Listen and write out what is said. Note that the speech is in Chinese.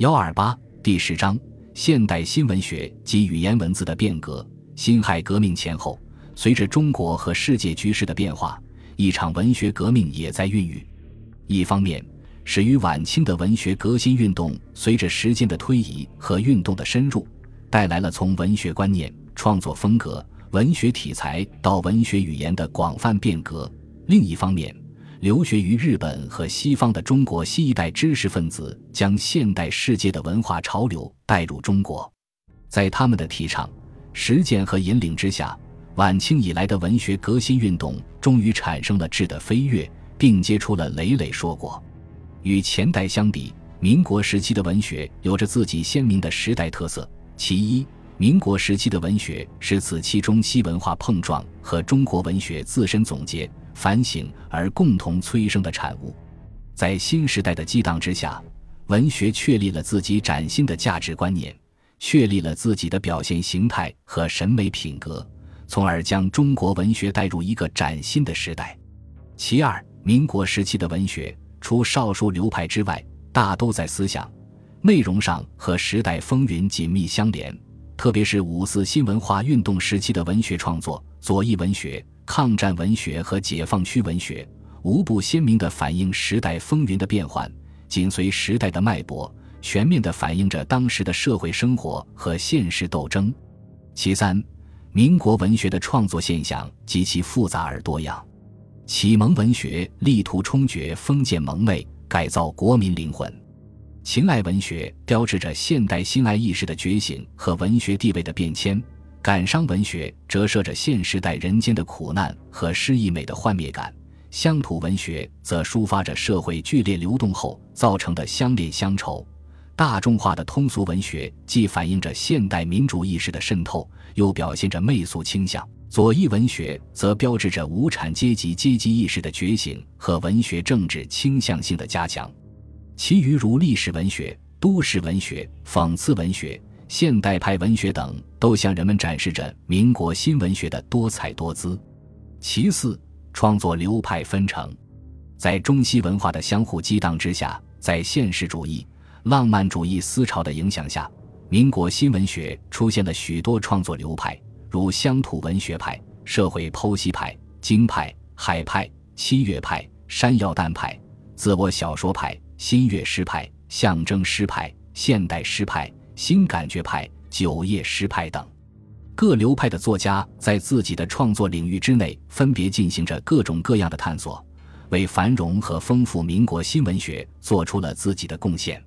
幺二八第十章：现代新文学及语言文字的变革。辛亥革命前后，随着中国和世界局势的变化，一场文学革命也在孕育。一方面，始于晚清的文学革新运动，随着时间的推移和运动的深入，带来了从文学观念、创作风格、文学题材到文学语言的广泛变革；另一方面，留学于日本和西方的中国新一代知识分子，将现代世界的文化潮流带入中国，在他们的提倡、实践和引领之下，晚清以来的文学革新运动终于产生了质的飞跃，并结出了累累硕果。与前代相比，民国时期的文学有着自己鲜明的时代特色。其一，民国时期的文学是此期中西文化碰撞和中国文学自身总结。反省而共同催生的产物，在新时代的激荡之下，文学确立了自己崭新的价值观念，确立了自己的表现形态和审美品格，从而将中国文学带入一个崭新的时代。其二，民国时期的文学，除少数流派之外，大都在思想、内容上和时代风云紧密相连，特别是五四新文化运动时期的文学创作，左翼文学。抗战文学和解放区文学无不鲜明地反映时代风云的变幻，紧随时代的脉搏，全面地反映着当时的社会生活和现实斗争。其三，民国文学的创作现象极其复杂而多样。启蒙文学力图冲决封建蒙昧，改造国民灵魂；情爱文学标志着现代新爱意识的觉醒和文学地位的变迁。感伤文学折射着现时代人间的苦难和诗意美的幻灭感，乡土文学则抒发着社会剧烈流动后造成的乡恋乡愁。大众化的通俗文学既反映着现代民主意识的渗透，又表现着媚俗倾向。左翼文学则标志着无产阶级阶级意识的觉醒和文学政治倾向性的加强。其余如历史文学、都市文学、讽刺文学。现代派文学等都向人们展示着民国新文学的多彩多姿。其次，创作流派纷呈，在中西文化的相互激荡之下，在现实主义、浪漫主义思潮的影响下，民国新文学出现了许多创作流派，如乡土文学派、社会剖析派、京派、海派、七月派、山药蛋派、自我小说派、新月诗派、象征诗派、现代诗派。新感觉派、酒业诗派等各流派的作家，在自己的创作领域之内，分别进行着各种各样的探索，为繁荣和丰富民国新文学做出了自己的贡献。